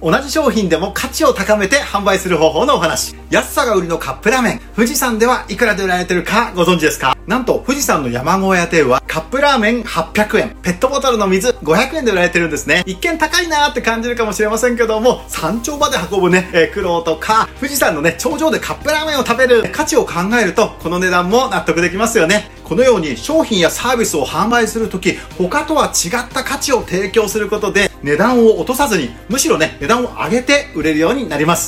同じ商品でも価値を高めて販売する方法のお話。安さが売りのカップラーメン。富士山ではいくらで売られてるかご存知ですか？なんと富士山の山小屋店はカップラーメン800円、ペットボトルの水500円で売られてるんですね。一見高いなーって感じるかもしれませんけども、山頂まで運ぶね、えー苦労とか、富士山のね、頂上でカップラーメンを食べる価値を考えると、この値段も納得できますよね。このように商品やサービスを販売するとき、他とは違った価値を提供することで、値段を落とさずに、むしろね、値段を上げて売れるようになります。